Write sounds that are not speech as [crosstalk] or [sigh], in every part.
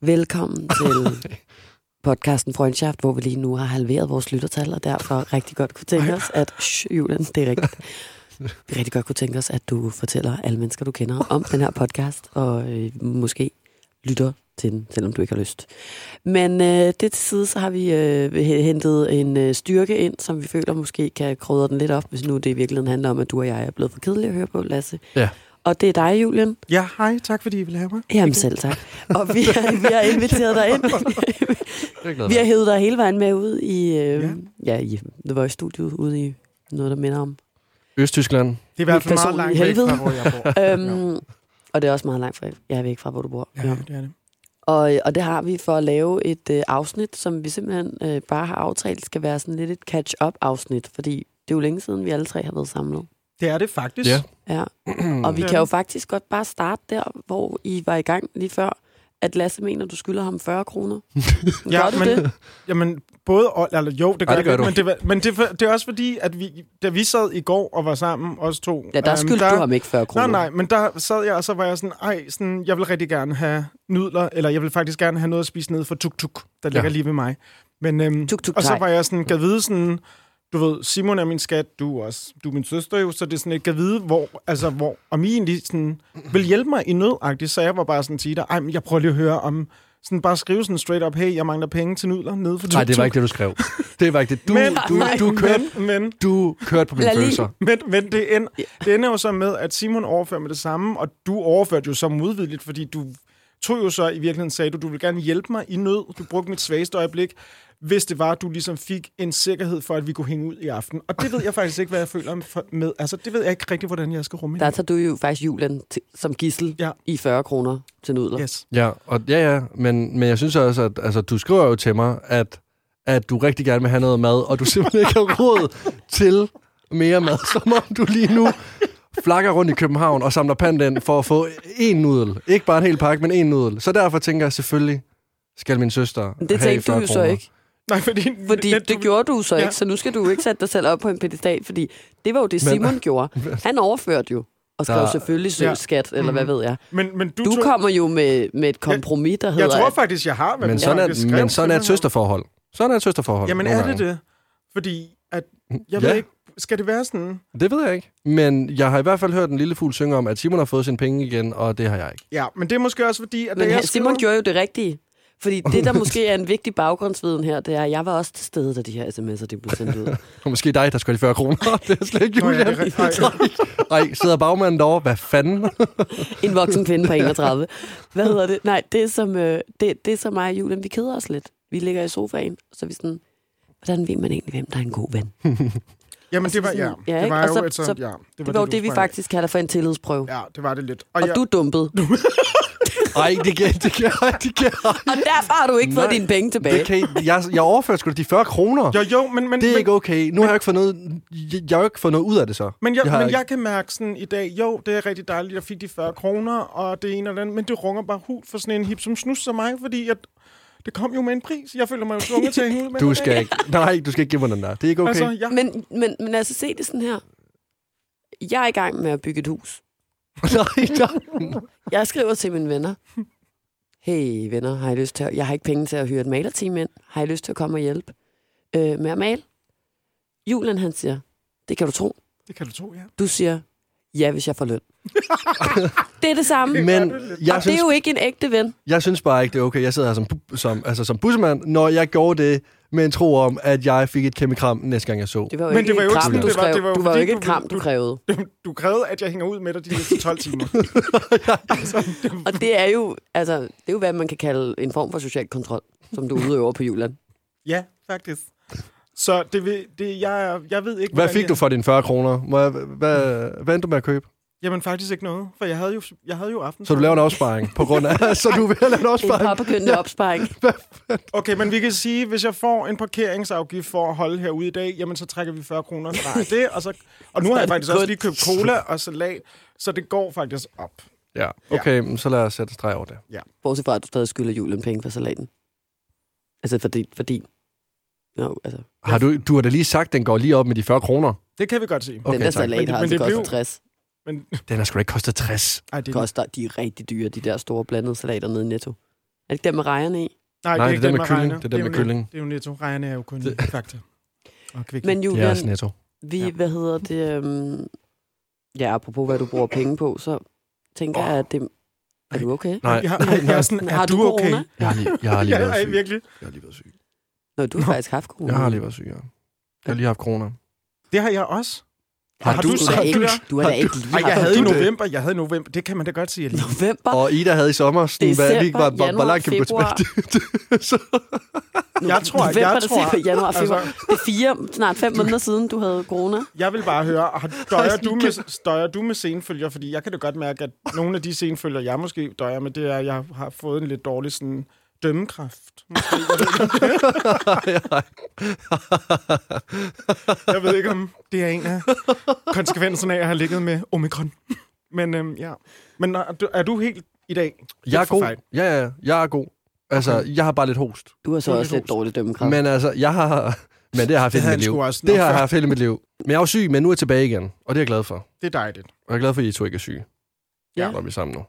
Velkommen [laughs] til podcasten Freundschaft, hvor vi lige nu har halveret vores lyttertal, og derfor rigtig godt kunne tænke os, at... Shh, Julian, det er rigtigt. Vi rigtig godt kunne tænke os, at du fortæller alle mennesker, du kender om den her podcast, og øh, måske lytter til den, selvom du ikke har lyst. Men øh, det til side, så har vi øh, hentet en øh, styrke ind, som vi føler måske kan krydre den lidt op, hvis nu det i virkeligheden handler om, at du og jeg er blevet for kedelige at høre på, Lasse. Ja. Og det er dig, Julian. Ja, hej. Tak fordi I vil have mig. Jamen selv tak. Og vi har, vi har inviteret dig ind. vi har hævet dig hele vejen med ud i, øh, ja. ja, i The Voice-studiet, ude i noget, der minder om. Østtyskland. Det er i hvert fald meget langt væk fra, hvor jeg bor. [laughs] Øhm, og det er også meget langt fra. Jeg er væk fra, hvor du bor. Ja, det er det. Og, og det har vi for at lave et øh, afsnit, som vi simpelthen øh, bare har aftalt, skal være sådan lidt et catch-up-afsnit, fordi det er jo længe siden, vi alle tre har været samlet. Det er det faktisk. Ja. Ja. [clears throat] Og vi Ja. kan jo faktisk godt bare starte der, hvor I var i gang lige før, at Lasse mener, du skylder ham 40 kroner. [laughs] Ja, Gør du men, det? Jamen, både... og- Eller, jo, det gør, Ej, det gør jeg, du. men, det, var- men det, det er også fordi, at vi, da vi sad i går og var sammen, os to... Ja, der øhm, skyldte du ham ikke 40 kroner. Nej, nej, men der sad jeg, og så var jeg sådan, ej, sådan, jeg vil rigtig gerne have nudler, eller jeg vil faktisk gerne have noget at spise ned for tuk-tuk, der ligger Ja. lige ved mig. Men, øhm, Tuk-tuk og så var jeg sådan, gav vide sådan, du ved, Simon er min skat, du er også, du er min søster jo, så det er sådan, jeg gav vide, hvor, altså, hvor, om I egentlig sådan, vil hjælpe mig i nød så jeg var bare sådan til dig, ej, men jeg prøver lige at høre om, sådan bare skrive sådan straight up, hey, jeg mangler penge til nudler nede for. Nej, det var ikke det, du skrev. [laughs] Det var ikke det. Du, men, du, men, du, kørte, men, men, du kørte på mine følelser. men, men det, end, det ender jo så med, at Simon overfører med det samme, og du overførte jo så modvilligt, fordi du tog jo så i virkeligheden sagde, du, du vil gerne hjælpe mig i nød. Du brugte mit svageste øjeblik, hvis det var, at du ligesom fik en sikkerhed for, at vi kunne hænge ud i aften. Og det ved jeg faktisk ikke, hvad jeg føler med. Altså, det ved jeg ikke rigtig, hvordan jeg skal rumme. Der tager du jo faktisk julen til, som gissel Ja. i 40 kroner til nudler. Yes. Ja, og, ja, ja, men, men jeg synes også, at altså, du skriver jo til mig, at, at du rigtig gerne vil have noget mad, og du simpelthen ikke har råd til mere mad, som om du lige nu flakker rundt i København og samler pand ind for at få en nudel. Ikke bare en hel pakke, men en nudel. Så derfor tænker jeg selvfølgelig, skal min søster det have tænkte du 40 jo så kroner. ikke. Nej, fordi... Fordi det, det gjorde du så Ja. ikke, så nu skal du ikke sætte dig selv op på en pedestal, fordi det var jo det, Men- Simon gjorde. [laughs] Han overførte jo, og skrev Der- selvfølgelig Ja. søg skat, eller hvad ved jeg. Men, men du, Du tog, kommer jo med, med et kompromis, der Jeg hedder... tror at- faktisk, jeg har, Men du sådan, er, skrev men sådan er et søsterforhold. Sådan er et søsterforhold. Jamen er det gange. det? Fordi, at, jeg Ja. ved ikke, skal det være sådan? Det ved jeg ikke. Men jeg har i hvert fald hørt en lille fugl synge om, at Simon har fået sine penge igen, og det har jeg ikke. Ja, men det er måske også fordi, at Men jeg Simon skriver- gjorde jo det rigtige. Fordi det, der måske er en vigtig baggrundsviden her, det er, at jeg var også til stede, da de her sms'er de blev sendt ud. [laughs] Og måske dig, der skal have de 40 kroner. [laughs] det er slet ikke Julian. det er rigtigt. Ej. [laughs] Ej, sidder bagmanden derovre? Hvad fanden? En voksen kvinde på 31. Hvad hedder det? Nej, det er som, øh, det, det er som mig og Julian. Vi keder os lidt. Vi ligger i sofaen, og så vi sådan, hvordan ved man egentlig, hvem der er en god ven? Jamen, det var, ja. Ja, det ikke? var Og jo så- et så- ja. Det var jo det, du vi faktisk kalder for en tillidsprøve. Ja, det var det lidt. Og jeg, du dumpede. [laughs] Ej, det kan det kan, det kan, Og derfor har du ikke fået Nej, dine penge tilbage. det kan, jeg, jeg overfører sgu de 40 kroner. Jo, jo, men, men, Det er men, ikke okay. Nu har jeg ikke fået noget, jeg, jeg har ikke fået noget ud af det så. men, jeg, Det har men jeg jeg kan mærke sådan i dag, jo, det er rigtig dejligt, jeg fik de 40 kroner, og det ene og det andet, men det runger bare hul for sådan en hip som snus som mig, fordi at det kom jo med en pris. Jeg føler mig jo tvunget til at hænge ud med Du det. skal ikke, nej, du skal ikke give mig den der. Det er ikke okay. Altså, ja. Men, men, men altså, se det sådan her. Jeg er i gang med at bygge et hus. [laughs] nej, nej. Jeg skriver til mine venner. Hey venner, har I lyst til at... Jeg har ikke penge til at hyre et malerteam ind. Har I lyst til at komme og hjælpe øh, med at male? Julen han siger, det kan du tro. Det kan du tro, ja. Du siger, ja, hvis jeg får løn. [laughs] det er det samme. Men jeg og det er synes, jo ikke en ægte ven. jeg synes bare ikke, det er okay. Jeg sidder her som, som, altså som bussemand, når jeg gjorde det med en tro om, at jeg fik et kæmpe kram næste gang, jeg så. Det var jo Men ikke det var et jo ikke kram, du det var- skrev. det var jo du var jo ikke et kram, du krævede. [laughs] Du krævede, at jeg hænger ud med dig de næste 12 timer. altså, [laughs] det, Og det er jo, altså, det er jo, hvad man kan kalde en form for social kontrol, som du udøver på Julen. ja, faktisk. Så det, vil- det, jeg, jeg ved ikke... Hvad fik jeg, du for dine 40 kroner? Jeg- Hvad, hvad endte du med at købe? Jamen faktisk ikke noget, for jeg havde jo, jeg havde jo aften. Så du laver en opsparing på grund af... [laughs] så du vil lave en En opsparing? påbegyndende opsparing. [laughs] Okay, men vi kan sige, hvis jeg får en parkeringsafgift for at holde herude i dag, jamen så trækker vi 40 kroner fra det. Og, så, og nu har jeg faktisk også lige købt cola og salat, så det går faktisk op. Ja, okay, men så lad os sætte streg over det. Bortset fra, at du stadig skylder julen penge for salaten. Altså fordi... fordi no, altså, Har du, du har da lige sagt, at den går lige op med de 40 kroner. Det kan vi godt se. Okay, den der salat Men- har men altså det kostet blev- 60. Men Den har sgu ikke kostet 60. ej, det, koster, de er rigtig dyre, de der store blandede salater nede i Netto. Er det ikke dem med rejerne i? Nej, Nej, det er den den med kylling. Det er jo med kylling. Det er jo netto. Rejerne er jo kun Det- fakta. Og. Men Det er Julian, også netto. vi, Ja. hvad hedder det, øhm, ja, apropos hvad du bruger [coughs] penge på, så tænker jeg, at det... Er du okay? Nej, jeg, jeg er sådan, [laughs] Har er du du okay? corona? Jeg har lige, jeg har lige Ja, været jeg er syg. virkelig. Jeg har lige været syg. Nå, du har faktisk haft corona. Jeg har lige været syg, ja. Jeg har lige haft corona. Det har jeg også. Har Har du, du Du ikke, du har da ikke lige jeg havde i november. Jeg havde i november. Det kan man da godt sige. Lige. november. Og Ida havde i sommer sådan, hvad, December, hvor, hvor januar, langt kan vi gå februar. [laughs] tilbage? Så, Jeg tror, november, jeg december, tror, januar, februar. altså, Det er fire, snart fem måneder siden, du havde corona. Jeg vil bare høre, har- døjer [laughs] du, med, døjer du med senfølger? Fordi jeg kan da godt mærke, at nogle af de senfølger, jeg måske døjer med, det er, at jeg har fået en lidt dårlig sådan, dømmekraft. Måske. [laughs] Jeg ved, ikke, om- [laughs] jeg ved ikke, om det er en af konsekvenserne af at have ligget med omikron. Men øhm, ja. Men er du, er du helt i dag? jeg er god. fejl. Ja, ja, jeg er god. Altså, jeg har bare lidt host. Du har så er også lidt lidt dårligt dømmekraft. Men altså, jeg har... Men det har jeg haft hele mit liv. også. Det har jeg haft hele mit liv. Men jeg er jo syg, men nu er jeg tilbage igen. Og det er jeg glad for. Det er dejligt. Og jeg er glad for, at I to ikke er syge. Ja. Når vi er sammen nu.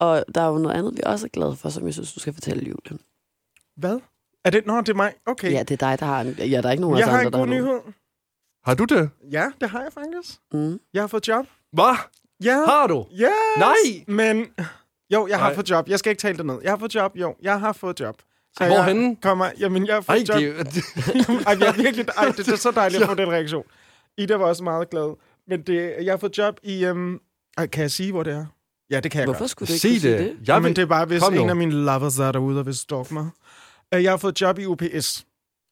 Og der er jo noget andet, vi også er glade for, som jeg synes, du skal fortælle, Julian. Hvad? Er det? Nå, det er mig. Okay. Ja, det er dig, der har en... Ja, der er ikke nogen af jeg os har andre, en der god har nogen. nyhed. Har du det? Ja, det har jeg faktisk. Mm. Jeg har fået job. Hvad? Ja. Har du? Yes! Nej! Men jo, jeg har Nej. fået job. Jeg skal ikke tale det ned. Jeg har fået job. Jo, jeg har fået job. Så Hvorhenne? Jeg kommer, jamen, jeg har Ej, fået job. det, det, [laughs] Ej, jeg er virkelig, ej, det, det, er så dejligt at få den reaktion. Ida var også meget glad. Men det, jeg har fået job i... Øhm, ej, kan jeg sige, hvor det er? Ja, det kan jeg Hvorfor godt. skulle du ikke sige det. det? Jeg Jamen, vil, det er bare, hvis Kom nu. en af mine lovers er derude og vil stalke mig. Øh, Jeg har fået job i UPS.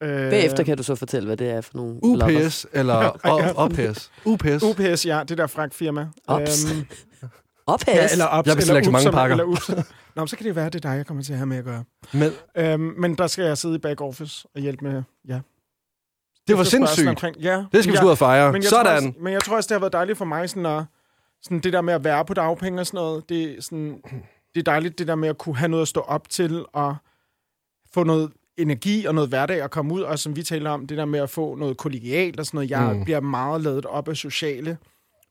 Øh, Bagefter kan du så fortælle, hvad det er for nogle lovers. UPS eller [laughs] Ja. O- OPS? UPS. UPS, ja, det der fragtfirma. Ops. Øhm, [laughs] Ophæs. ja, eller ups, Jeg bestiller eller ikke så mange pakker. Eller ups. Nå, men så kan det være, det er dig, jeg kommer til at have med at gøre. Men Øhm, men der skal jeg sidde i back office og hjælpe med, ja. det var sindssygt. Omkring, ja. Det skal vi ja, ud og fejre. men jeg Tror Sådan. også, men jeg tror også, det har været dejligt for mig, sådan at, sådan det der med at være på dagpenge og sådan noget, det er, sådan, det er dejligt, det der med at kunne have noget at stå op til, og få noget energi og noget hverdag at komme ud, og som vi taler om, det der med at få noget kollegialt og sådan noget. Jeg Mm. bliver meget ladet op af sociale,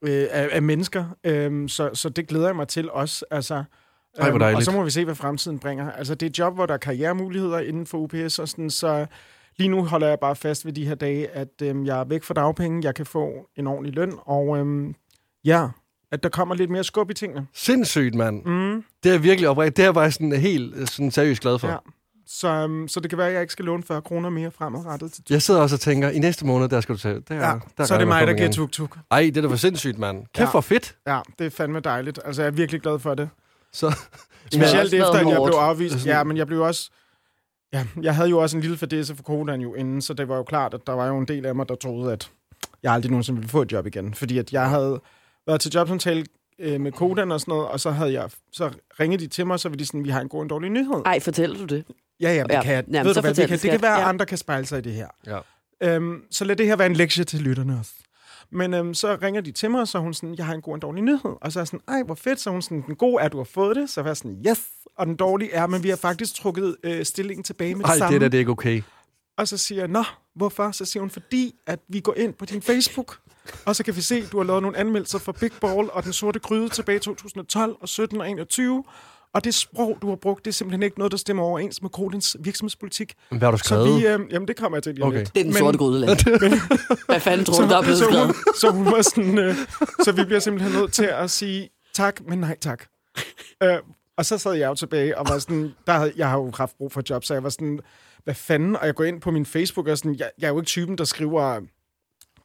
øh, af, af mennesker, øhm, så, så det glæder jeg mig til også. Altså, Ej, hvor dejligt. og så må vi se, hvad fremtiden bringer. Altså, det er et job, hvor der er karrieremuligheder inden for UPS, og sådan, så lige nu holder jeg bare fast ved de her dage, at øhm, jeg er væk fra dagpenge, jeg kan få en ordentlig løn, og øhm, ja, at der kommer lidt mere skub i tingene. Sindssygt, mand. Mm, Det er virkelig oprigtigt. Det er jeg bare sådan helt øh, sådan seriøst glad for. ja. Så, øhm, så det kan være, at jeg ikke skal låne 40 kroner mere fremadrettet til Jeg sidder også og tænker, i næste måned, der skal du tage... Der, Ja, der så er det mig, der giver tuk-tuk. Ej, det er da for sindssygt, mand. Kæft Ja. for fedt. Ja, det er fandme dejligt. Altså, jeg er virkelig glad for det. Så, [laughs] Specielt efter, at jeg blev afvist. Sådan- Ja, men jeg blev også... Ja, jeg havde jo også en lille fordelse for coronaen jo inden, så det var jo klart, at der var jo en del af mig, der troede, at jeg aldrig nogensinde ville få et job igen. Fordi at jeg havde været til jobsamtale øh, med Kodan og sådan noget, og så havde jeg så ringede de til mig, så var de sådan, vi har en god og en dårlig nyhed. Ej, fortæller du det? Ja, ja, det Ja. kan jeg. Jamen, Ved du hvad, det kan, det, det kan være, at Ja. andre kan spejle sig i det her. ja. Øhm, så lad det her være en lektie til lytterne også. Men øhm, så ringer de til mig, og så hun sådan, jeg har en god og en dårlig nyhed. Og så er jeg sådan, ej, hvor fedt. Så hun sådan, den gode er, at du har fået det. Så jeg var sådan, yes. Og den dårlige er, men vi har faktisk trukket øh, stillingen tilbage med det Ej, samme. det der, det er ikke okay. Og så siger jeg, nå, hvorfor? Så siger hun, fordi at vi går ind på din Facebook, og så kan vi se, at du har lavet nogle anmeldelser for Big Ball og Den Sorte Gryde tilbage i 2012 og 17 og 21. Og det sprog, du har brugt, det er simpelthen ikke noget, der stemmer overens med Kodens virksomhedspolitik. Hvad har du Så skrevet? vi, øh, jamen det kommer jeg til lige om Okay. lidt. Det er den Men- sorte gryde, [laughs] Hvad fanden tror du, der er blevet så, skrevet? hun, så hun var sådan, øh, så vi bliver simpelthen nødt til at sige tak, men nej tak. øh, og så sad jeg jo tilbage og var sådan, der havde, jeg har jo haft brug for et job, så jeg var sådan, hvad fanden? Og jeg går ind på min Facebook og sådan, jeg, jeg er jo ikke typen, der skriver,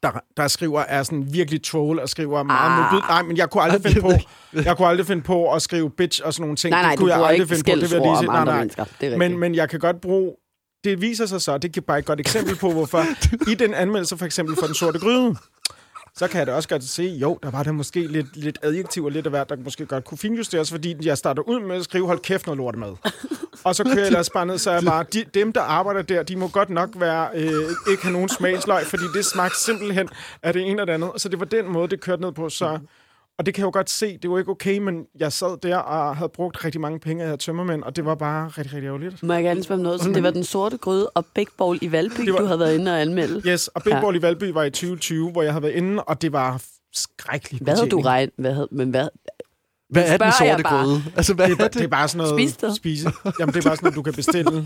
der, der skriver, er sådan virkelig troll og skriver meget Ah. mobil. Nej, men jeg kunne aldrig [laughs] finde på, [laughs] jeg kunne aldrig finde på at skrive bitch og sådan nogle ting. Nej, nej, det kunne jeg aldrig finde på. Det vil jeg lige sige. Nej, nej. mennesker. Det er Men, men jeg kan godt bruge... Det viser sig så, det giver bare et godt eksempel på, hvorfor [laughs] i den anmeldelse for eksempel for Den Sorte Gryde, så kan jeg da også godt se, jo, der var der måske lidt, lidt adjektiv og lidt af hvert, der måske godt kunne finjusteres, fordi jeg starter ud med at skrive, hold kæft noget lort med. [laughs] Og så kører jeg ellers bare ned, så jeg bare, de, dem, der arbejder der, de må godt nok være, øh, ikke have nogen smagsløg, fordi det smagte simpelthen af det ene og det andet. Så det var den måde, det kørte ned på. Så, og det kan jeg jo godt se, det var ikke okay, men jeg sad der og havde brugt rigtig mange penge af tømmermænd, og det var bare rigtig, rigtig ærgerligt. Må jeg gerne spørge om noget? Så det var den sorte gryde og Big Ball i Valby, Det var- du havde været inde og anmelde. Yes, og Big Ja. Ball i Valby var i 2020, hvor jeg havde været inde, og det var skrækkeligt. Hvad havde du regnet? Hvad havde, men hvad, Hvad er den spørger jeg sorte gryde? Altså, hvad Det, er, er ba- det er det? bare sådan noget... Spis det. Spise. Jamen, det er bare sådan noget, du kan bestille.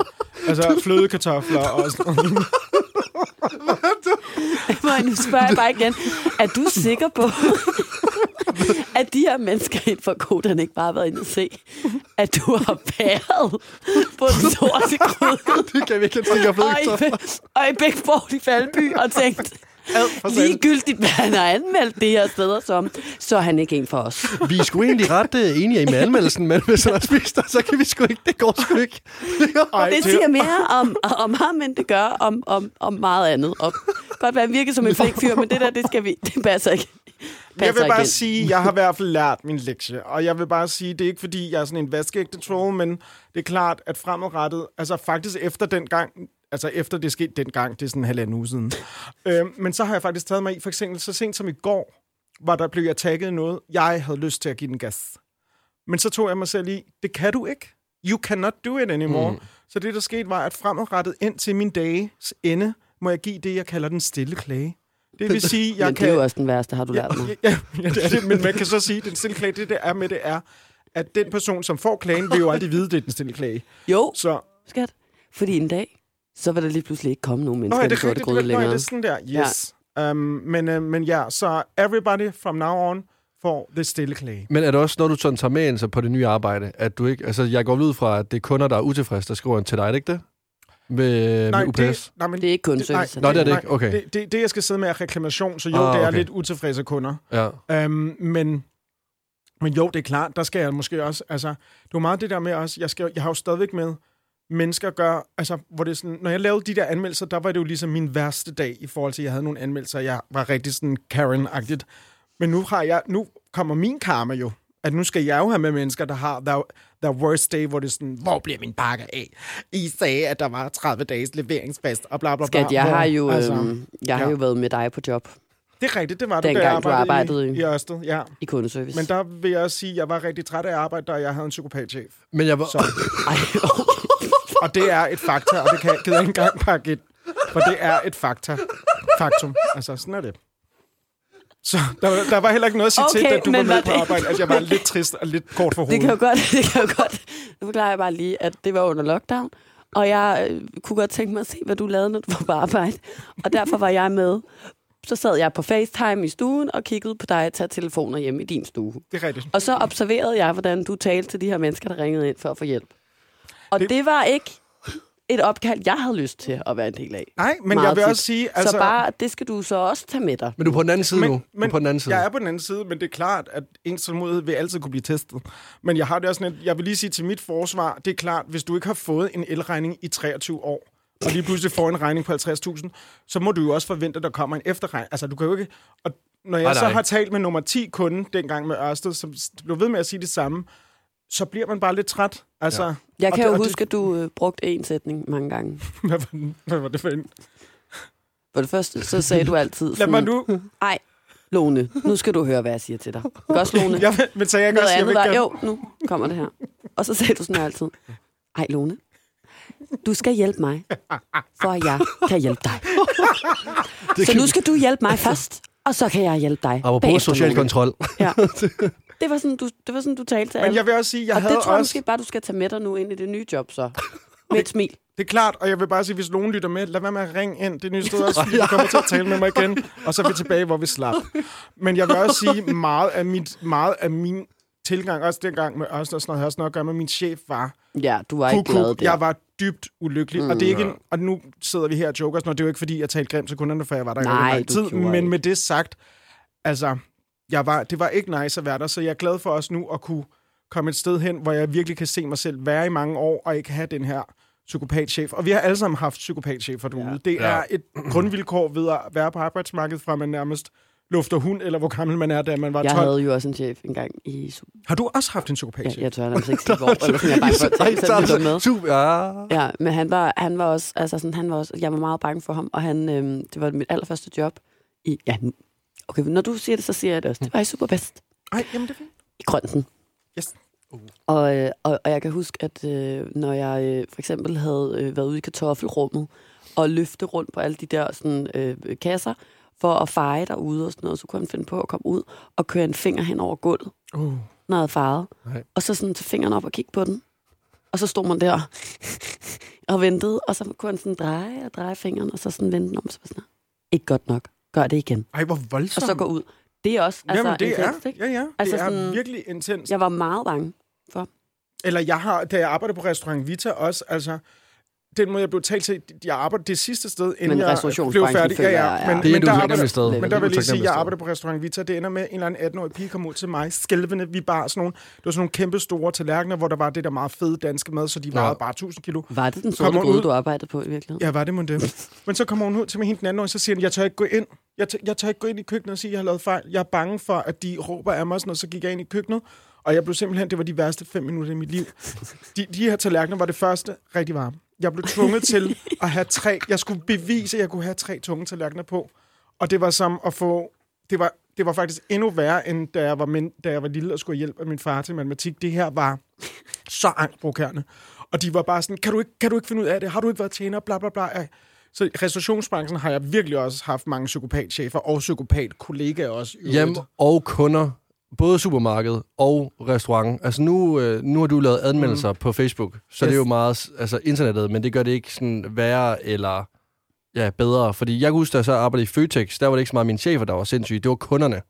Altså, flødekartofler og sådan noget. Men nu spørger jeg bare igen. Er du sikker på, [laughs] at de her mennesker inden for koden ikke bare har været inde og se, at du har været på den sorte gryde [laughs] Det kan vi ikke tænke og i, og i Bækborg i Faldby og tænkt, ligegyldigt, hvad han har anmeldt det her steder som, så er han ikke en for os. Vi er sgu egentlig ret uh, enige med anmeldelsen, men hvis han har spist dig, så kan vi sgu ikke. Det går sgu ikke. [laughs] Ej, Det siger mere om, om ham, end det gør om, om, om meget andet. Og godt være, han virker som en flink fyr, men det der, det skal vi, det passer ikke. [laughs] Jeg vil bare ind. sige, jeg har i hvert fald lært min lektie. Og jeg vil bare sige, det er ikke fordi, jeg er sådan en vaskeægte troll, men det er klart, at fremadrettet, altså faktisk efter den gang, altså efter det skete dengang, det er sådan en halvanden uge siden. [laughs] øh, men så har jeg faktisk taget mig i, for eksempel så sent som i går, var der blev jeg tagget noget, jeg havde lyst til at give den gas. Men så tog jeg mig selv i, det kan du ikke. You cannot do it anymore. Mm. Så det, der skete, var, at fremadrettet ind til min dages ende, må jeg give det, jeg kalder den stille klage. Det vil sige, jeg Men det kan... er jo også den værste, har du lært mig. Ja, ja, det er det, men man kan så sige, at den stille klage, det der er med det er, at den person, som får klagen, vil jo aldrig vide, det er den stille klage. Jo, Så, skat. Fordi en dag, så vil der lige pludselig ikke komme nogen Nå, mennesker ja, i den det er rigtigt, gryde det, er- nå, ja, længere. det er sådan der, yes. Ja. Um, men, uh, men ja, så everybody from now on får det stille klage. Men er det også, når du sådan tager med ind så på det nye arbejde, at du ikke... Altså, jeg går ud fra, at det er kunder, der er utilfredse, der skriver ind til dig, er det ikke det? Med, med UPS? det, nej, men Det er ikke kun det- service. Nå, det er det nej, ikke. Okay. Det, det, det, jeg skal sidde med, er reklamation, så jo, Ah, ah, det er okay. lidt utilfredse kunder. Ja. Um, men, men jo, det er klart, der skal jeg måske også... Altså, det var meget det der med også... Jeg, skal, jeg har jo stadigvæk med mennesker gør... Altså, hvor det er sådan, når jeg lavede de der anmeldelser, der var det jo ligesom min værste dag i forhold til, at jeg havde nogle anmeldelser, jeg var rigtig sådan Karen-agtigt. Men nu, har jeg, nu kommer min karma jo, at nu skal jeg jo have med mennesker, der har der, der worst day, hvor det er sådan, hvor bliver min pakke af? I sagde, at der var 30 dages leveringsfest, og bla bla bla. Skat, jeg hvor, har jo, altså, øhm, jeg har ja. jo været med dig på job Det er rigtigt, det var du, dengang da jeg du arbejdede, arbejdede i, i- i Ørsted. Ja. i kundeservice. Men der vil jeg også sige, at jeg var rigtig træt af at arbejde, da jeg havde en psykopatchef. Men jeg var... Så, [laughs] Ej, og det er et fakta, og det kan jeg ikke engang pakke ind. For det er et fakta. Faktum. Altså, sådan er det. Så der, var- der var heller ikke noget at sige Okay, til, da du var med var på det- arbejde, at jeg var lidt trist og lidt kort for det hovedet. kan jo godt, [laughs] det kan jo godt. Nu forklarer jeg bare lige, at det var under lockdown, og jeg øh, kunne godt tænke mig at se, hvad du lavede, når du var på arbejde. Og derfor var jeg med. Så sad jeg på FaceTime i stuen og kiggede på dig tage telefoner hjemme i din stue. Det er rigtigt. Og så observerede jeg, hvordan du talte til de her mennesker, der ringede ind for at få hjælp. Og det, Det- det var ikke et opkald, jeg havde lyst til at være en del af. Nej, men Meget jeg vil tit. også sige... Altså, så bare, det skal du så også tage med dig. Men du er på den anden side nu. men, du er på den anden side. Jeg er på den anden side, men det er klart, at ens tålmodighed vil altid kunne blive testet. Men jeg har det også sådan, at jeg vil lige sige til mit forsvar, det er klart, hvis du ikke har fået en elregning i 23 år, og lige pludselig får en regning på 50.000, så må du jo også forvente, at der kommer en efterregning. Altså, du kan jo ikke... Og når jeg Nej, så nej. har talt med nummer 10 kunde dengang med Ørsted, som blev ved med at sige det samme, så bliver man bare lidt træt. Altså, ja. Jeg kan det- jo huske, at du øh, brugte en sætning mange gange. [laughs] Hvad var, den- hvad var det for en? For det første, så sagde du altid Lad mig sådan, nu... ej, Lone, nu skal du høre, hvad jeg siger til dig. Ikke også, Lone? Jeg, vil- men sagde jeg ikke Noget også, jeg vil gerne... jo, nu kommer det her. Og så sagde du sådan her altid, ej Lone, du skal hjælpe mig, for at jeg kan hjælpe dig. det Så nu skal du hjælpe mig først, og så kan jeg hjælpe dig Apropos social kontrol. Ja. [laughs] Det var sådan, du, det var sådan, du talte til Men alle. jeg vil også sige, jeg og havde det tror jeg også... måske bare, du skal tage med dig nu ind i det nye job, så. [laughs] Med et smil. Det er klart, og jeg vil bare sige, hvis nogen lytter med, lad være med at ringe ind. Det nye sted også, fordi du kommer til at tale med mig igen, og så er vi [laughs] tilbage, hvor vi slap. Men jeg vil også sige, meget af, mit, meget af min tilgang, også dengang med os, og sådan noget, havde også noget at gøre med, min chef var Ja, du var ikke glad der. Jeg var dybt ulykkelig, mm. og, det er ikke en, og nu sidder vi her og joker, og det er jo ikke, fordi jeg talte grimt til kunderne, for jeg var der i Nej, du tid. Men ikke. med det sagt, altså, jeg var, det var ikke nice at være der, så jeg er glad for os nu at kunne komme et sted hen, hvor jeg virkelig kan se mig selv være i mange år, og ikke have den her psykopatchef. Og vi har alle sammen haft psykopatchefer derude. Ja. Det Ja. er et grundvilkår ved at være på arbejdsmarkedet, fra man nærmest lufter hund, eller hvor gammel man er, da man var Jeg 12. havde jo også en chef engang i... Har du også haft en Ja, psykopatchef? jeg tør nærmest ikke sige, hvor, eller sådan, jeg [laughs] er bange for, at jeg lytter med. Super, ja. Ja, men han var, han var også, altså sådan, han var også, jeg var meget bange for ham, og han, øhm, det var mit allerførste job i, ja, okay, når du siger det, så siger jeg det også. Det var i Superbest Ej, jamen det er fint. i Grønten. Yes. Og, øh, og, og jeg kan huske, at øh, når jeg øh, for eksempel havde øh, været ude i kartoffelrummet og løfte rundt på alle de der sådan, øh, kasser for at feje derude og sådan noget, så kunne han finde på at komme ud og køre en finger hen over gulvet Uh. noget farvet. Nej. Og så sådan tage fingeren op og kigge på den. Og så stod man der [laughs] og ventede, og så kunne han sådan dreje og dreje fingeren, og så sådan vende den om. Så var sådan, ikke godt nok. Gør det igen. Ej, hvor Og voldsomt. så gå ud. Det er også altså, Jamen, det intenst, er, ikke? ja, ja. Altså det er sådan- virkelig intens. Jeg var meget bange. Eller jeg har, da jeg arbejdede på restaurant Vita også, altså, den måde, jeg blev talt til, jeg arbejdede det sidste sted, inden Men jeg blev færdig. Ja, ja. Men, Det er men, du der arbejder, sted. men der er vil jeg lige sige, taknemmelig jeg arbejder på restaurant Vita. Det ender med, en eller anden 18-årig pige kom ud til mig, skælvende. Vi bar sådan nogle, det var sådan nogle kæmpe store tallerkener, hvor der var det der meget fede danske mad, så de Ja. vejede bare 1000 kilo. Var det den sorte gode, ud? du arbejdede på i virkeligheden? Ja, var det mon det. [laughs] Men så kommer hun ud til mig hende den anden år, og så siger hun, jeg tør ikke gå ind. Jeg tør, jeg tør ikke gå ind i køkkenet og sige, at jeg har lavet fejl. Jeg er bange for, at de råber af mig, og sådan noget. så gik jeg ind i køkkenet. Og jeg blev simpelthen, det var de værste fem minutter i mit liv. De, de her tallerkener var det første rigtig varme. Jeg blev tvunget til at have tre. Jeg skulle bevise, at jeg kunne have tre tunge tallerkener på. Og det var som at få... Det var, det var faktisk endnu værre, end da jeg var, min, da jeg var lille og skulle hjælpe min far til matematik. Det her var så angstprovokerende. Og de var bare sådan, kan du, ikke, kan du ikke finde ud af det? Har du ikke været tjener? Bla, bla, bla. Så i restaurationsbranchen har jeg virkelig også haft mange psykopatchefer og psykopatkollegaer også. i Hjem og kunder, både supermarked og restaurant. Altså nu, øh, nu har du lavet anmeldelser mm. på Facebook, så yes. det er jo meget altså, internettet, men det gør det ikke sådan værre eller ja, bedre. Fordi jeg kan huske, da jeg så arbejdede i Føtex, der var det ikke så meget mine chefer, der var sindssyge, det var kunderne.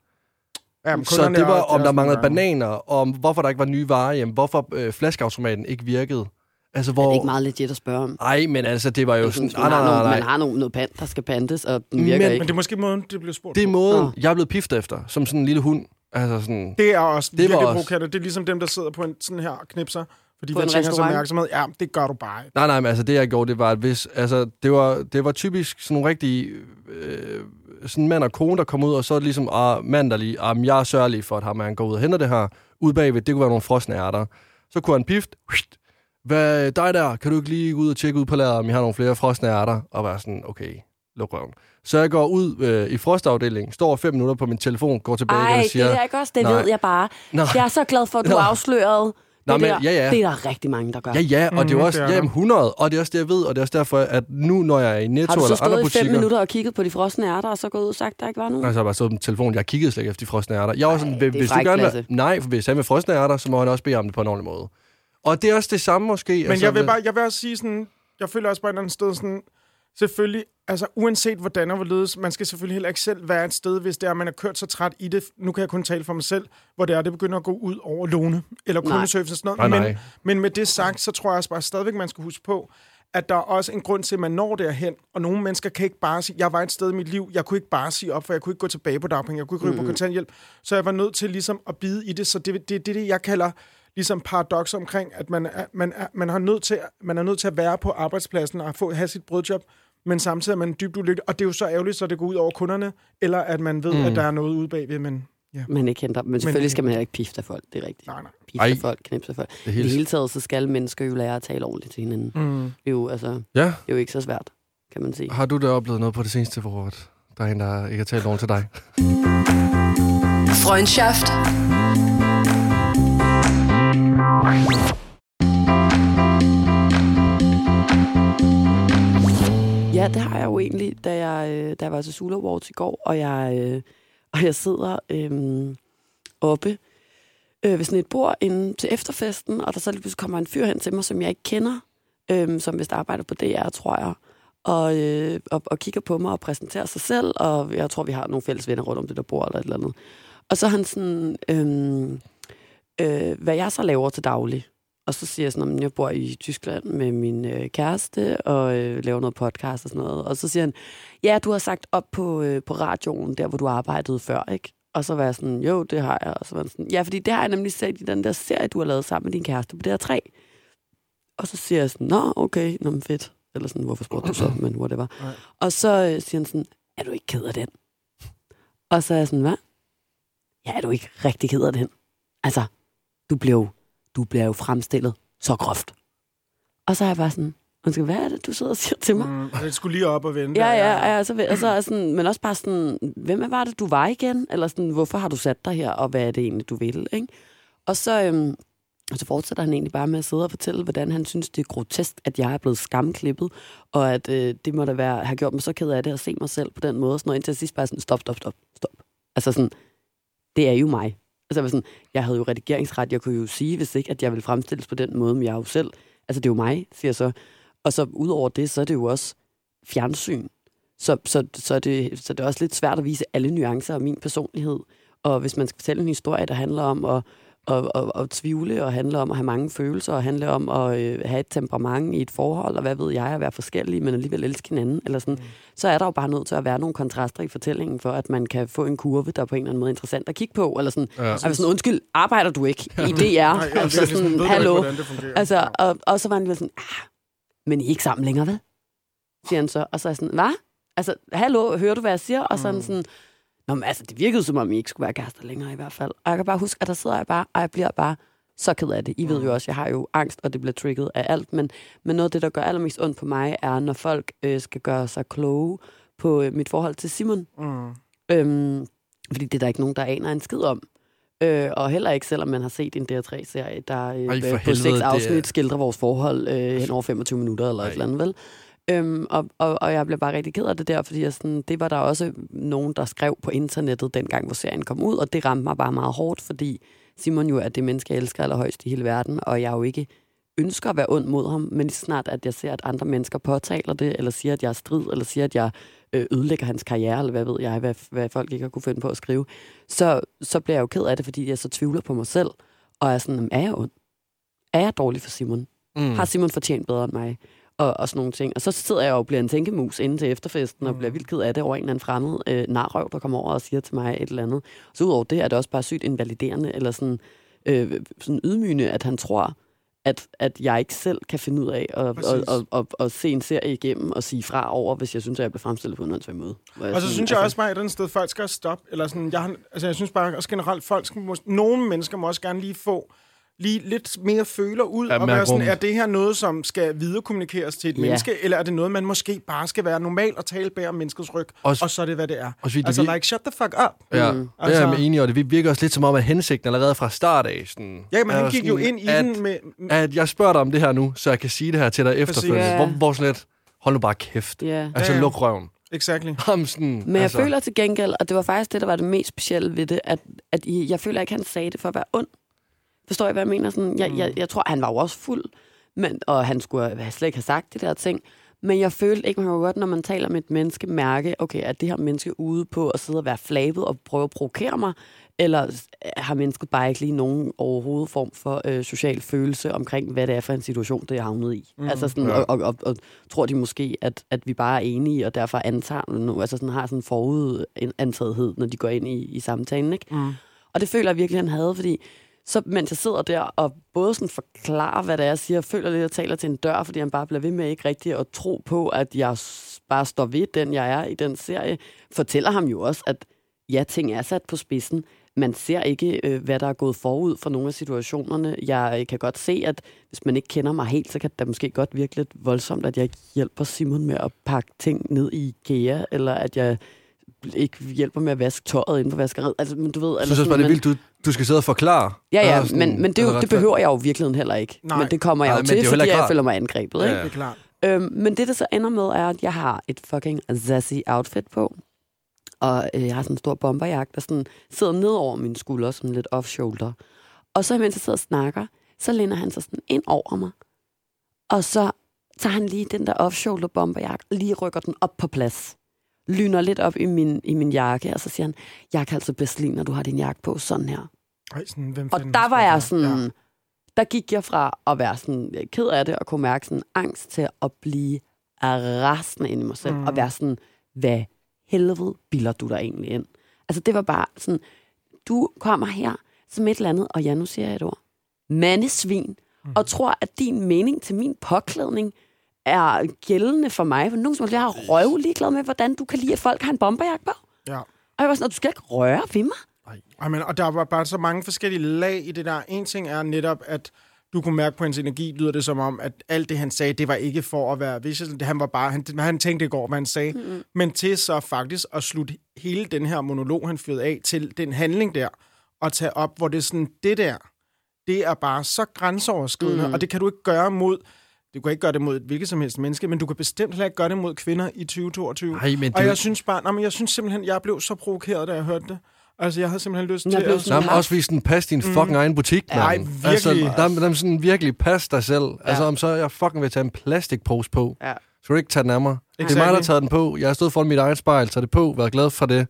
Jamen, Så det var, er- om er der manglede bananer, om hvorfor der ikke var nye varer hjem, hvorfor øh, flaskeautomaten ikke virkede. Altså, Er hvor... det ikke meget legit at spørge om? Ej, men altså, det var jo Sådan, sådan... man, Nej, har nej, nogle, nej, man nej. har nogle, noget pant, der skal pantes, og den Men- virker Men ikke. det er måske måden, det blev spurgt Det er måden, Nå. jeg er blevet piftet efter, som sådan en lille hund. Altså sådan... Det er også Det virkelig også- provokerende. Det er ligesom dem, der sidder på en sådan her knipser, fordi På der tænker sig opmærksomhed. Ja, det gør du bare ikke. Nej, nej, men altså det, jeg gjorde, det var, at hvis... Altså, det var, det var typisk sådan nogle rigtige... Øh, sådan mand og kone, der kom ud, og så er det ligesom, ah, mand, der lige, ah, jeg er sørgelig for, at ham, han går ud og henter det her. Ud bagved, det kunne være nogle frosne ærter. Så kunne han pift. Hvad, dig der, kan du ikke lige gå ud og tjekke ud på lageret, om I har nogle flere frosne ærter? Og være sådan, okay, luk røven. Så jeg går ud øh, i frostafdelingen, står fem minutter på min telefon, går tilbage igen Ej, og det siger... er ikke også, det nej. ved jeg bare. Nej. Jeg er så glad for, at du Nå. afslørede Nå, det men, der. ja, ja. Det er der rigtig mange, der gør. Ja, ja, og det er jo også det er ja, der. 100, og det er også det, jeg ved, og det er også derfor, at nu, når jeg er i Netto Har du så eller andre stået i butikker... fem minutter og kigget på de frosne ærter, og så gået ud og sagt, at der ikke var nogen? Nej, så har jeg bare stået på telefonen. Jeg kiggede slet ikke efter de frosne ærter. Jeg var sådan, Ej, hvis det er du vil... klasse. Nej, for hvis han vil frosne ærter, så må han også bede om det på en ordentlig måde. Og det er også det samme måske. Men altså, jeg vil bare, jeg vil også sige sådan, jeg føler også på et eller andet sted sådan, selvfølgelig, altså uanset hvordan og hvorledes, man skal selvfølgelig heller ikke selv være et sted, hvis det er, at man er kørt så træt i det. Nu kan jeg kun tale for mig selv, hvor det er, det begynder at gå ud over låne, eller Nej. kundeservice og sådan Nej, noget. nej. Men, men med det sagt, så tror jeg også bare stadigvæk, man skal huske på, at der er også en grund til, at man når derhen, og nogle mennesker kan ikke bare sige, jeg var et sted i mit liv, jeg kunne ikke bare sige op, for jeg kunne ikke gå tilbage på dagpenge, jeg kunne ikke ryge på kontanthjælp, så jeg var nødt til ligesom at bide i det, så det er det, det, det, jeg kalder ligesom paradoks omkring, at man er, man er, man har nødt til, man er nødt til at være på arbejdspladsen og få, have sit brødjob, men samtidig er man dybt ulykkelig, og det er jo så ærgerligt, så det går ud over kunderne, eller at man ved, mm. at der er noget ude bagved, men ja. Man ikke henter, men selvfølgelig skal man heller ikke pifte folk, det er rigtigt. Nej, nej. Pifte Ej. folk, knipse folk. Det er I det hele taget, så skal mennesker jo lære at tale ordentligt til hinanden. Mm. Det er jo, altså, det Ja, er jo ikke så svært, kan man sige. har du da oplevet noget på det seneste, hvor at der er en, der ikke har talt nogen til dig? Freundschaft. Ja, det har jeg jo egentlig, da jeg, øh, da jeg var til Sula Awards i går, og jeg, øh, og jeg sidder øh, oppe øh, ved sådan et bord inde til efterfesten, og der så lige pludselig kommer en fyr hen til mig, som jeg ikke kender, øh, som vist arbejder på DR, tror jeg, og, øh, og, og kigger på mig og præsenterer sig selv, og jeg tror, vi har nogle fælles venner rundt om det der bord eller et eller andet. Og så er han sådan, øh, øh, hvad jeg så laver til daglig. Og så siger jeg sådan, at jeg bor i Tyskland med min øh, kæreste og øh, laver noget podcast og sådan noget. Og så siger han, ja, du har sagt op på, øh, på radioen, der hvor du arbejdede før, ikke? Og så var jeg sådan, jo, det har jeg. Og så var sådan, ja, fordi det har jeg nemlig set i den der serie, du har lavet sammen med din kæreste på DR3. Og så siger jeg sådan, nå, okay, nå, men fedt. Eller sådan, hvorfor spurgte du så, [clears throat] men whatever. Nej. Og så øh, siger han sådan, er du ikke ked af den? Og så er jeg sådan, hvad? Ja, er du ikke rigtig ked af den? Altså, du blev, du bliver jo fremstillet så groft. Og så er jeg bare sådan, undskyld, hvad er det, du sidder og siger til mig? Mm. Det skulle lige op og vente. Ja, ja, ja, så, og så er sådan, men også bare sådan, hvem var det, du var igen? Eller sådan, hvorfor har du sat dig her, og hvad er det egentlig, du vil? Ikke? Og så, øhm, og så fortsætter han egentlig bare med at sidde og fortælle, hvordan han synes, det er grotesk, at jeg er blevet skamklippet, og at øh, det må da være, have gjort mig så ked af det at se mig selv på den måde, sådan noget, indtil sidst bare sådan, stop, stop, stop, stop. Altså sådan, det er jo mig. Altså, jeg, var sådan, jeg havde jo redigeringsret. Jeg kunne jo sige, hvis ikke, at jeg ville fremstilles på den måde, men jeg er jo selv. Altså, det er jo mig, siger jeg så. Og så udover det, så er det jo også fjernsyn. Så, så, så, er det, så det er også lidt svært at vise alle nuancer af min personlighed. Og hvis man skal fortælle en historie, der handler om at, at, at, at tvivle, og handler om at have mange følelser, og handler om at øh, have et temperament i et forhold, og hvad ved jeg, at være forskellige, men alligevel elske hinanden, eller sådan, mm. så er der jo bare nødt til at være nogle kontraster i fortællingen, for at man kan få en kurve, der er på en eller anden måde interessant at kigge på, eller sådan, Ja. altså sådan undskyld, arbejder du ikke i DR? Nej, jeg altså ligesom, sådan, ved ikke, hallo. det fungerer? Altså, og, og så var han lige sådan, ah, men I er ikke sammen længere, vel? Siger han så. Og så er jeg sådan, hvad? Altså, hallo, hører du, hvad jeg siger? Og så er han sådan, Nå, men altså, det virkede som om, I ikke skulle være kærester længere i hvert fald. Og jeg kan bare huske, at der sidder jeg bare, og jeg bliver bare så ked af det. I ved jo også, jeg har jo angst, og det bliver trigget af alt. Men, men noget af det, der gør allermest ondt på mig, er, når folk øh, skal gøre sig kloge på øh, mit forhold til Simon. Mm. Øhm, fordi det er der ikke nogen, der aner en skid om. Øh, og heller ikke, selvom man har set en DR3-serie, der øh, på helvede, seks det er- afsnit skildrer vores forhold øh, hen over 25 minutter eller Ej. et eller andet, vel? Øhm, og, og, og jeg blev bare rigtig ked af det der, fordi jeg sådan, det var der også nogen, der skrev på internettet, dengang hvor serien kom ud, og det ramte mig bare meget hårdt, fordi Simon jo er det menneske, jeg elsker allerhøjst i hele verden, og jeg jo ikke ønsker at være ond mod ham, men snart, at jeg ser, at andre mennesker påtaler det, eller siger, at jeg er strid, eller siger, at jeg øh, ødelægger hans karriere, eller hvad ved jeg, hvad, hvad folk ikke har kunne finde på at skrive, så, så bliver jeg jo ked af det, fordi jeg så tvivler på mig selv, og er sådan, "Jamen, er jeg ond? Er jeg dårlig for Simon? Mm. Har Simon fortjent bedre end mig? Og, og sådan nogle ting. Og så sidder jeg jo og bliver en tænkemus inde til efterfesten, og bliver vildt ked af det over en eller anden fremmed øh, narrøv, der kommer over og siger til mig et eller andet. Så udover det er det også bare sygt invaliderende, eller sådan, øh, sådan ydmygende, at han tror, at, at jeg ikke selv kan finde ud af at, at, at, at, at se en serie igennem og sige fra over, hvis jeg synes, at jeg bliver fremstillet på en åndssvag måde. Og så sådan, synes jeg også bare, at andet sted, folk skal stoppe. Eller sådan, jeg, altså, jeg synes bare også generelt, folk skal, mås- nogle mennesker må også gerne lige få lige lidt mere føler ud, Ja, og være sådan, er det her noget, som skal viderekommunikeres til et Ja. menneske, eller er det noget, man måske bare skal være normal og tale bag om menneskets ryg, Også- og så er det, hvad det er. det altså, vir- like, shut the fuck up. Ja, Mm. det er jeg Altså- enig i, og det virker også lidt som om, at hensigten allerede fra start af, sådan, Ja, men han gik jo sådan, ind i at, den med... at jeg spørger dig om det her nu, så jeg kan sige det her til dig efterfølgende. Ja. Hvor, hvor sådan lidt, hold nu bare kæft. Ja. Altså, Ja, ja. luk røven. Exactly. [laughs] Ham sådan, Men jeg altså, føler til gengæld, og det var faktisk det, der var det mest specielle ved det, at, at I- jeg føler ikke, han sagde det for at være ond. Forstår I, hvad jeg mener? Sådan, jeg, jeg, jeg tror, han var jo også fuld, men, og han skulle slet ikke have sagt de der ting. Men jeg følte ikke, man kan godt, når man taler med et menneske, mærke, okay, er det her menneske ude på at sidde og være flabet og prøve at provokere mig, eller har mennesket bare ikke lige nogen overhovedet form for øh, social følelse omkring, hvad det er for en situation, det er havnet i. Mm, altså sådan, ja. og, og, og, og tror de måske, at, at vi bare er enige, og derfor antager nu, altså sådan, har sådan en forudantagethed, når de går ind i, i samtalen. Ikke? Mm. Og det føler jeg virkelig, han havde, fordi så mens jeg sidder der og både sådan forklarer, hvad det er, jeg siger, føler lidt, at jeg taler til en dør, fordi han bare bliver ved med ikke rigtigt at tro på, at jeg bare står ved den, jeg er i den serie, fortæller ham jo også, at ja, ting er sat på spidsen. Man ser ikke, øh, hvad der er gået forud for nogle af situationerne. Jeg øh, kan godt se, at hvis man ikke kender mig helt, så kan det måske godt virke lidt voldsomt, at jeg hjælper Simon med at pakke ting ned i IKEA, eller at jeg ikke hjælper med at vaske tøjet inden på vaskeriet. Altså, men du ved, eller synes også bare, sådan, det er vildt, du, du skal sidde og forklare. Ja, ja, sådan- men, men det, jo, det behøver jeg jo i virkeligheden heller ikke. Nej. Men det kommer jeg Nej, jo til, fordi jeg føler mig angrebet. Ja. Ikke? Det er klart. Øhm, men det, der så ender med, er, at jeg har et fucking zassy outfit på. Og øh, jeg har sådan en stor bomberjakke, der sådan sidder ned over min skulder, som lidt off-shoulder. Og så mens jeg sidder og snakker, så læner han sig sådan ind over mig. Og så tager han lige den der off-shoulder bomberjakke, og lige rykker den op på plads. Lyner lidt op i min, i min jakke, og så siger han, jeg kan altså bedst lide, når du har din jakke på sådan her. Ej, sådan, hvem Og der var jeg sådan, Ja. der gik jeg fra at være sådan øh, ked af det, og kunne mærke sådan angst til at blive rasende ind i mig selv, Mm. og være sådan, hvad helvede bilder du dig egentlig ind? Altså det var bare sådan, du kommer her som et eller andet, og ja, nu siger jeg et ord, mandesvin, mm. og tror, at din mening til min påklædning er gældende for mig. For nogen som jeg har røv ligeglad med, hvordan du kan lide, at folk har en bomberjakke på. Ja. Og jeg var sådan, du skal ikke røre ved mig. Ej, men, og der var bare så mange forskellige lag i det der. En ting er netop, at du kunne mærke på hans energi, lyder det som om, at alt det, han sagde, det var ikke for at være vicious. Han var bare, han, han tænkte ikke over, hvad han sagde. Mm-hmm. Men til så faktisk at slutte hele den her monolog, han fyrede af, til den handling der, og tage op, hvor det er sådan, det der, det er bare så grænseoverskridende, mm. og det kan du ikke gøre mod, du kan ikke gøre det mod et hvilket som helst menneske, men du kan bestemt heller ikke gøre det mod kvinder i 2022. Ej, men Og det, jeg synes bare, nej, men jeg synes simpelthen, jeg blev så provokeret, da jeg hørte det. Altså, jeg havde simpelthen lyst Jeg til blev at... sådan- Nå, men også vise den pas din fucking mm. egen butik, mand. Ej, virkelig. Altså, der, der er sådan virkelig pas dig selv. Ja. Altså, om så jeg fucking vil tage en plastikpose på, Ja. så du ikke tage den af mig. Det er Exactly. mig, der har taget den på. Jeg har stået foran mit eget spejl, taget det på, været glad for det.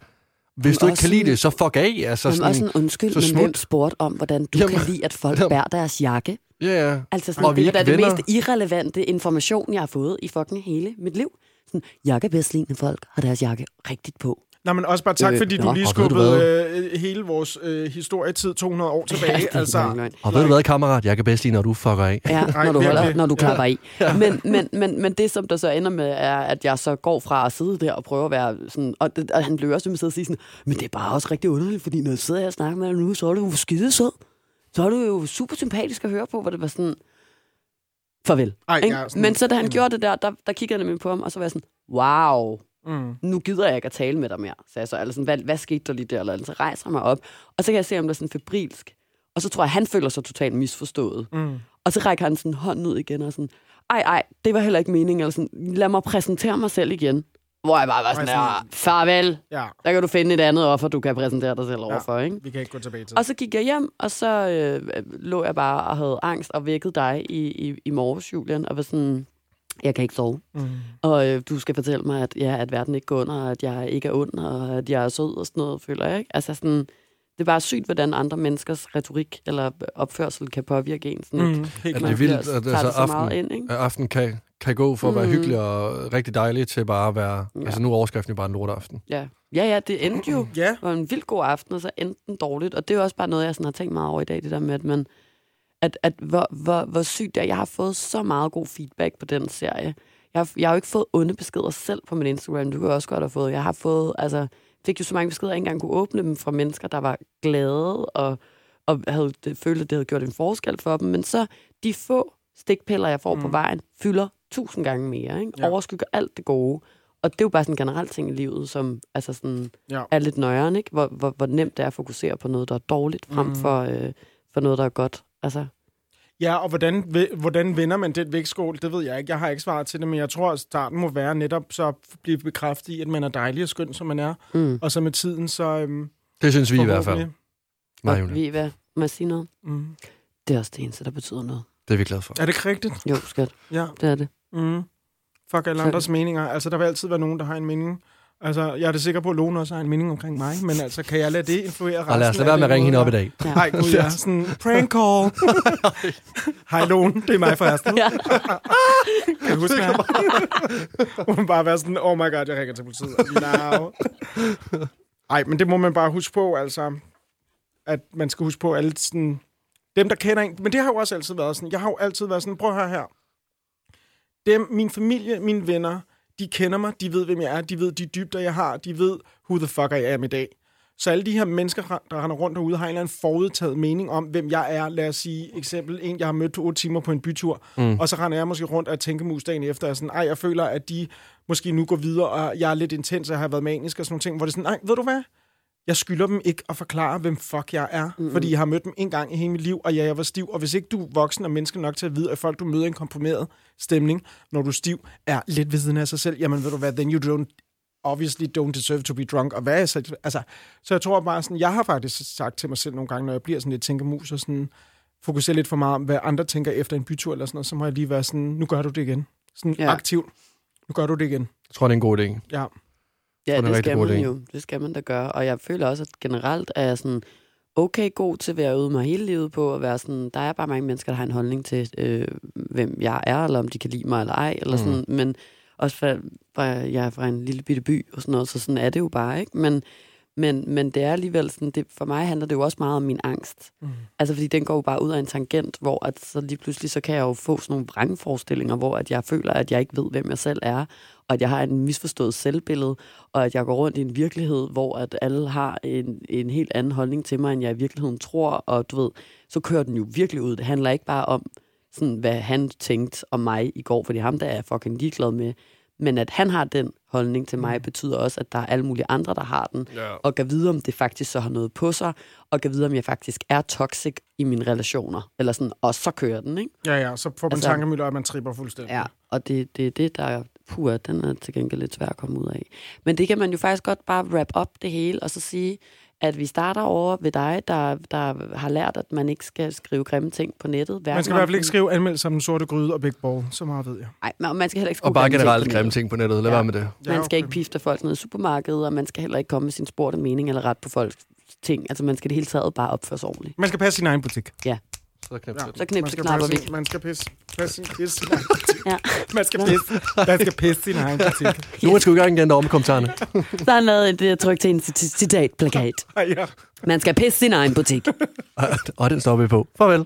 Hvis du ikke kan lide det, så fuck af. Altså, sådan, også en undskyld, så men hvem spurgte om, hvordan du Jamen, kan lide, at folk jamen. bærer deres jakke? ja, ja. Altså sådan, Og vi det er det mest irrelevante information, jeg har fået i fucking hele mit liv. Sådan, jeg kan bedst lide, når folk har deres jakke rigtigt på. Nej, men også bare tak, Øh, fordi du nå, lige du skubbede øh, hele vores øh, historietid 200 år tilbage. er altså. Og ved du hvad, kammerat? Jeg kan bedst lide, når du fucker af. Ja, Ej, når du, holder, når du klapper i. Men, men, men, men det, som der så ender med, er, at jeg så går fra at sidde der og prøve at være sådan... Og, det, og han bliver også med at sidde og sige sådan, men det er bare også rigtig underligt, fordi når jeg sidder her og snakker med dig nu, så er du jo skide sød. Så er du jo super sympatisk at høre på, hvor det var sådan... Farvel. Ej, er sådan- Men så da han Mm. gjorde det der, der, der kiggede jeg nemlig på ham, og så var jeg sådan, wow, mm. nu gider jeg ikke at tale med dig mere. Så jeg så, eller sådan, hvad, hvad skete der lige der? Eller, så rejser jeg mig op, og så kan jeg se, om der er sådan febrilsk. Og så tror jeg, han føler sig totalt misforstået. Mm. Og så rækker han sådan hånden ud igen og sådan, ej, ej, det var heller ikke meningen. Eller sådan, lad mig præsentere mig selv igen. Hvor jeg bare var sådan, der, farvel, Ja, der kan du finde et andet offer, du kan præsentere dig selv overfor, ikke? vi kan ikke gå tilbage til Og så gik jeg hjem, og så øh, lå jeg bare og havde angst og vækkede dig i, i, i morges, Julian, og var sådan, jeg kan ikke sove. Mm. Og øh, du skal fortælle mig, at, ja, at verden ikke går under, og at jeg ikke er ond, og at jeg er sød og sådan noget, føler jeg. Ikke? Altså sådan, det er bare sygt, hvordan andre menneskers retorik eller opførsel kan påvirke en. Sådan, Mm. at At klart. det er vildt, at altså, så meget aften, ind, ikke? aften kan, kan gå for at være Mm. hyggelig og rigtig dejlig til bare at være... Ja. Altså nu er overskriften jo bare en lorteaften. Ja. ja, ja, det endte jo. Ja, Det var en vildt god aften, og så endte den dårligt. Og det er jo også bare noget, jeg sådan har tænkt meget over i dag, det der med, at man at, at hvor, hvor, hvor sygt det er. Jeg har fået så meget god feedback på den serie. Jeg har, jeg har jo ikke fået onde beskeder selv på min Instagram. Du kan også godt have fået. Jeg har fået, altså, fik jo så mange beskeder, at jeg ikke engang kunne åbne dem fra mennesker, der var glade og, og havde det, følte, at det havde gjort en forskel for dem. Men så de få stikpiller, jeg får mm. på Mm. vejen, fylder tusind gange mere. Ikke? Ja. Overskygger alt det gode. Og det er jo bare sådan en generelt ting i livet, som altså sådan, Ja. er lidt nøjeren, ikke? Hvor, hvor, hvor nemt det er at fokusere på noget, der er dårligt, frem Mm. for, øh, for noget, der er godt. Altså, Ja, og hvordan, hvordan vender man den vægtskål, det ved jeg ikke. Jeg har ikke svaret til det, men jeg tror, at starten må være netop så at blive bekræftet i, at man er dejlig og skøn, som man er. mm. Og så med tiden, så... Øhm, Det synes vi i hvert fald. Nej, og Julie. ved I hvad? Må jeg sige noget? Mm. Det er også det eneste, der betyder noget. Det er vi glade for. Er det rigtigt? Jo, skat. Ja. Det er det. Mm. Fuck alle andres meninger. Altså, der vil altid være nogen, der har en mening. Altså, jeg er da sikker på, at Lone også har en mening omkring mig, men altså, kan jeg lade det influere resten Og lad os lade være med at ringe hende op i dag. Ja. Nej, gud, ja. Sådan, prank call. [laughs] Hej, Lone. Det er mig forresten. Ja. Kan du huske mig? Hun bare være sådan, oh my god, jeg ringer til politiet. Now. Ej, men det må man bare huske på, altså. At man skal huske på alle sådan... Dem, der kender en... Men det har jo også altid været sådan. Jeg har jo altid været sådan, prøv at høre her. Dem, min familie, mine venner, de kender mig, de ved, hvem jeg er, de ved de dybder, jeg har, de ved, who the fuck I am i dag. Så alle de her mennesker, der render rundt derude, har en eller anden forudtaget mening om, hvem jeg er. Lad os sige, eksempel en, jeg har mødt to otte timer på en bytur, mm. og så render jeg måske rundt og tænker mus dagen efter, og sådan, ej, jeg føler, at de måske nu går videre, og jeg er lidt intens, og jeg har været manisk og sådan nogle ting, hvor det er sådan, nej, ved du hvad? Jeg skylder dem ikke at forklare, hvem fuck jeg er, mm. fordi jeg har mødt dem en gang i hele mit liv, og ja, jeg var stiv. Og hvis ikke du er voksen og menneske nok til at vide, at folk, du møder i en komprimeret stemning, når du er stiv, er lidt ved siden af sig selv, jamen ved du hvad, then you don't obviously don't deserve to be drunk. Og hvad er så, altså, så jeg tror bare sådan, jeg har faktisk sagt til mig selv nogle gange, når jeg bliver sådan lidt tænkemus og sådan, fokuserer lidt for meget om, hvad andre tænker efter en bytur eller sådan noget, så må jeg lige være sådan, nu gør du det igen. Sådan ja. aktivt. Nu gør du det igen. Jeg tror, det er en god idé. Ja. Ja, det det skal man jo. Det skal man da gøre. Og jeg føler også, at generelt er jeg sådan okay god til at være ude mig hele livet på at være sådan, der er bare mange mennesker, der har en holdning til, øh, hvem jeg er, eller om de kan lide mig eller ej, eller Mm. sådan, men også fra, fra, jeg er fra en lille bitte by og sådan noget, så sådan er det jo bare, ikke? Men, men, men det er alligevel sådan, det, for mig handler det jo også meget om min angst. Mm. Altså, fordi den går jo bare ud af en tangent, hvor at så lige pludselig, så kan jeg jo få sådan nogle vrangforestillinger, hvor at jeg føler, at jeg ikke ved, hvem jeg selv er, og at jeg har en misforstået selvbillede, og at jeg går rundt i en virkelighed, hvor at alle har en, en helt anden holdning til mig, end jeg i virkeligheden tror, og du ved, så kører den jo virkelig ud. Det handler ikke bare om, sådan, hvad han tænkte om mig i går, fordi ham der er fucking ligeglad med, men at han har den holdning til mig, betyder også, at der er alle mulige andre, der har den, Ja. og kan vide, om det faktisk så har noget på sig, og kan vide, om jeg faktisk er toxic i mine relationer, eller sådan, og så kører den, ikke? Ja, ja, så får man Altså- tankemøller, at man tripper fuldstændig. Ja, og det er det, det, der er puh, den er til gengæld lidt svær at komme ud af. Men det kan man jo faktisk godt bare wrap op det hele, og så sige, at vi starter over ved dig, der, der har lært, at man ikke skal skrive grimme ting på nettet. Man skal i hvert fald ikke skrive anmeldelser om den sorte gryde og Big Ball. Så meget ved jeg. Nej, man skal heller ikke skrive Og bare grimme ting generelt på grimme nettet. ting på nettet. Lad Ja. være med det. Man skal ikke pifte folk ned i supermarkedet, og man skal heller ikke komme med sin spurgte mening eller ret på folks ting. Altså, man skal det hele taget bare opføre sig ordentligt. Man skal passe sin egen butik. Så knip Ja. ja. Så knip, man så skal knapper vi. Man skal pisse, passe sin. [laughs] Ja. Man skal pisse, man skal pisse sin egen butik. [laughs] Nu er sgu i gang igen derovre med kommentarerne. Så [laughs] har han lavet et øh, tryk til en cit- citatplakat. Ja. Man skal pisse sin egen butik. Og den stopper vi på. Farvel.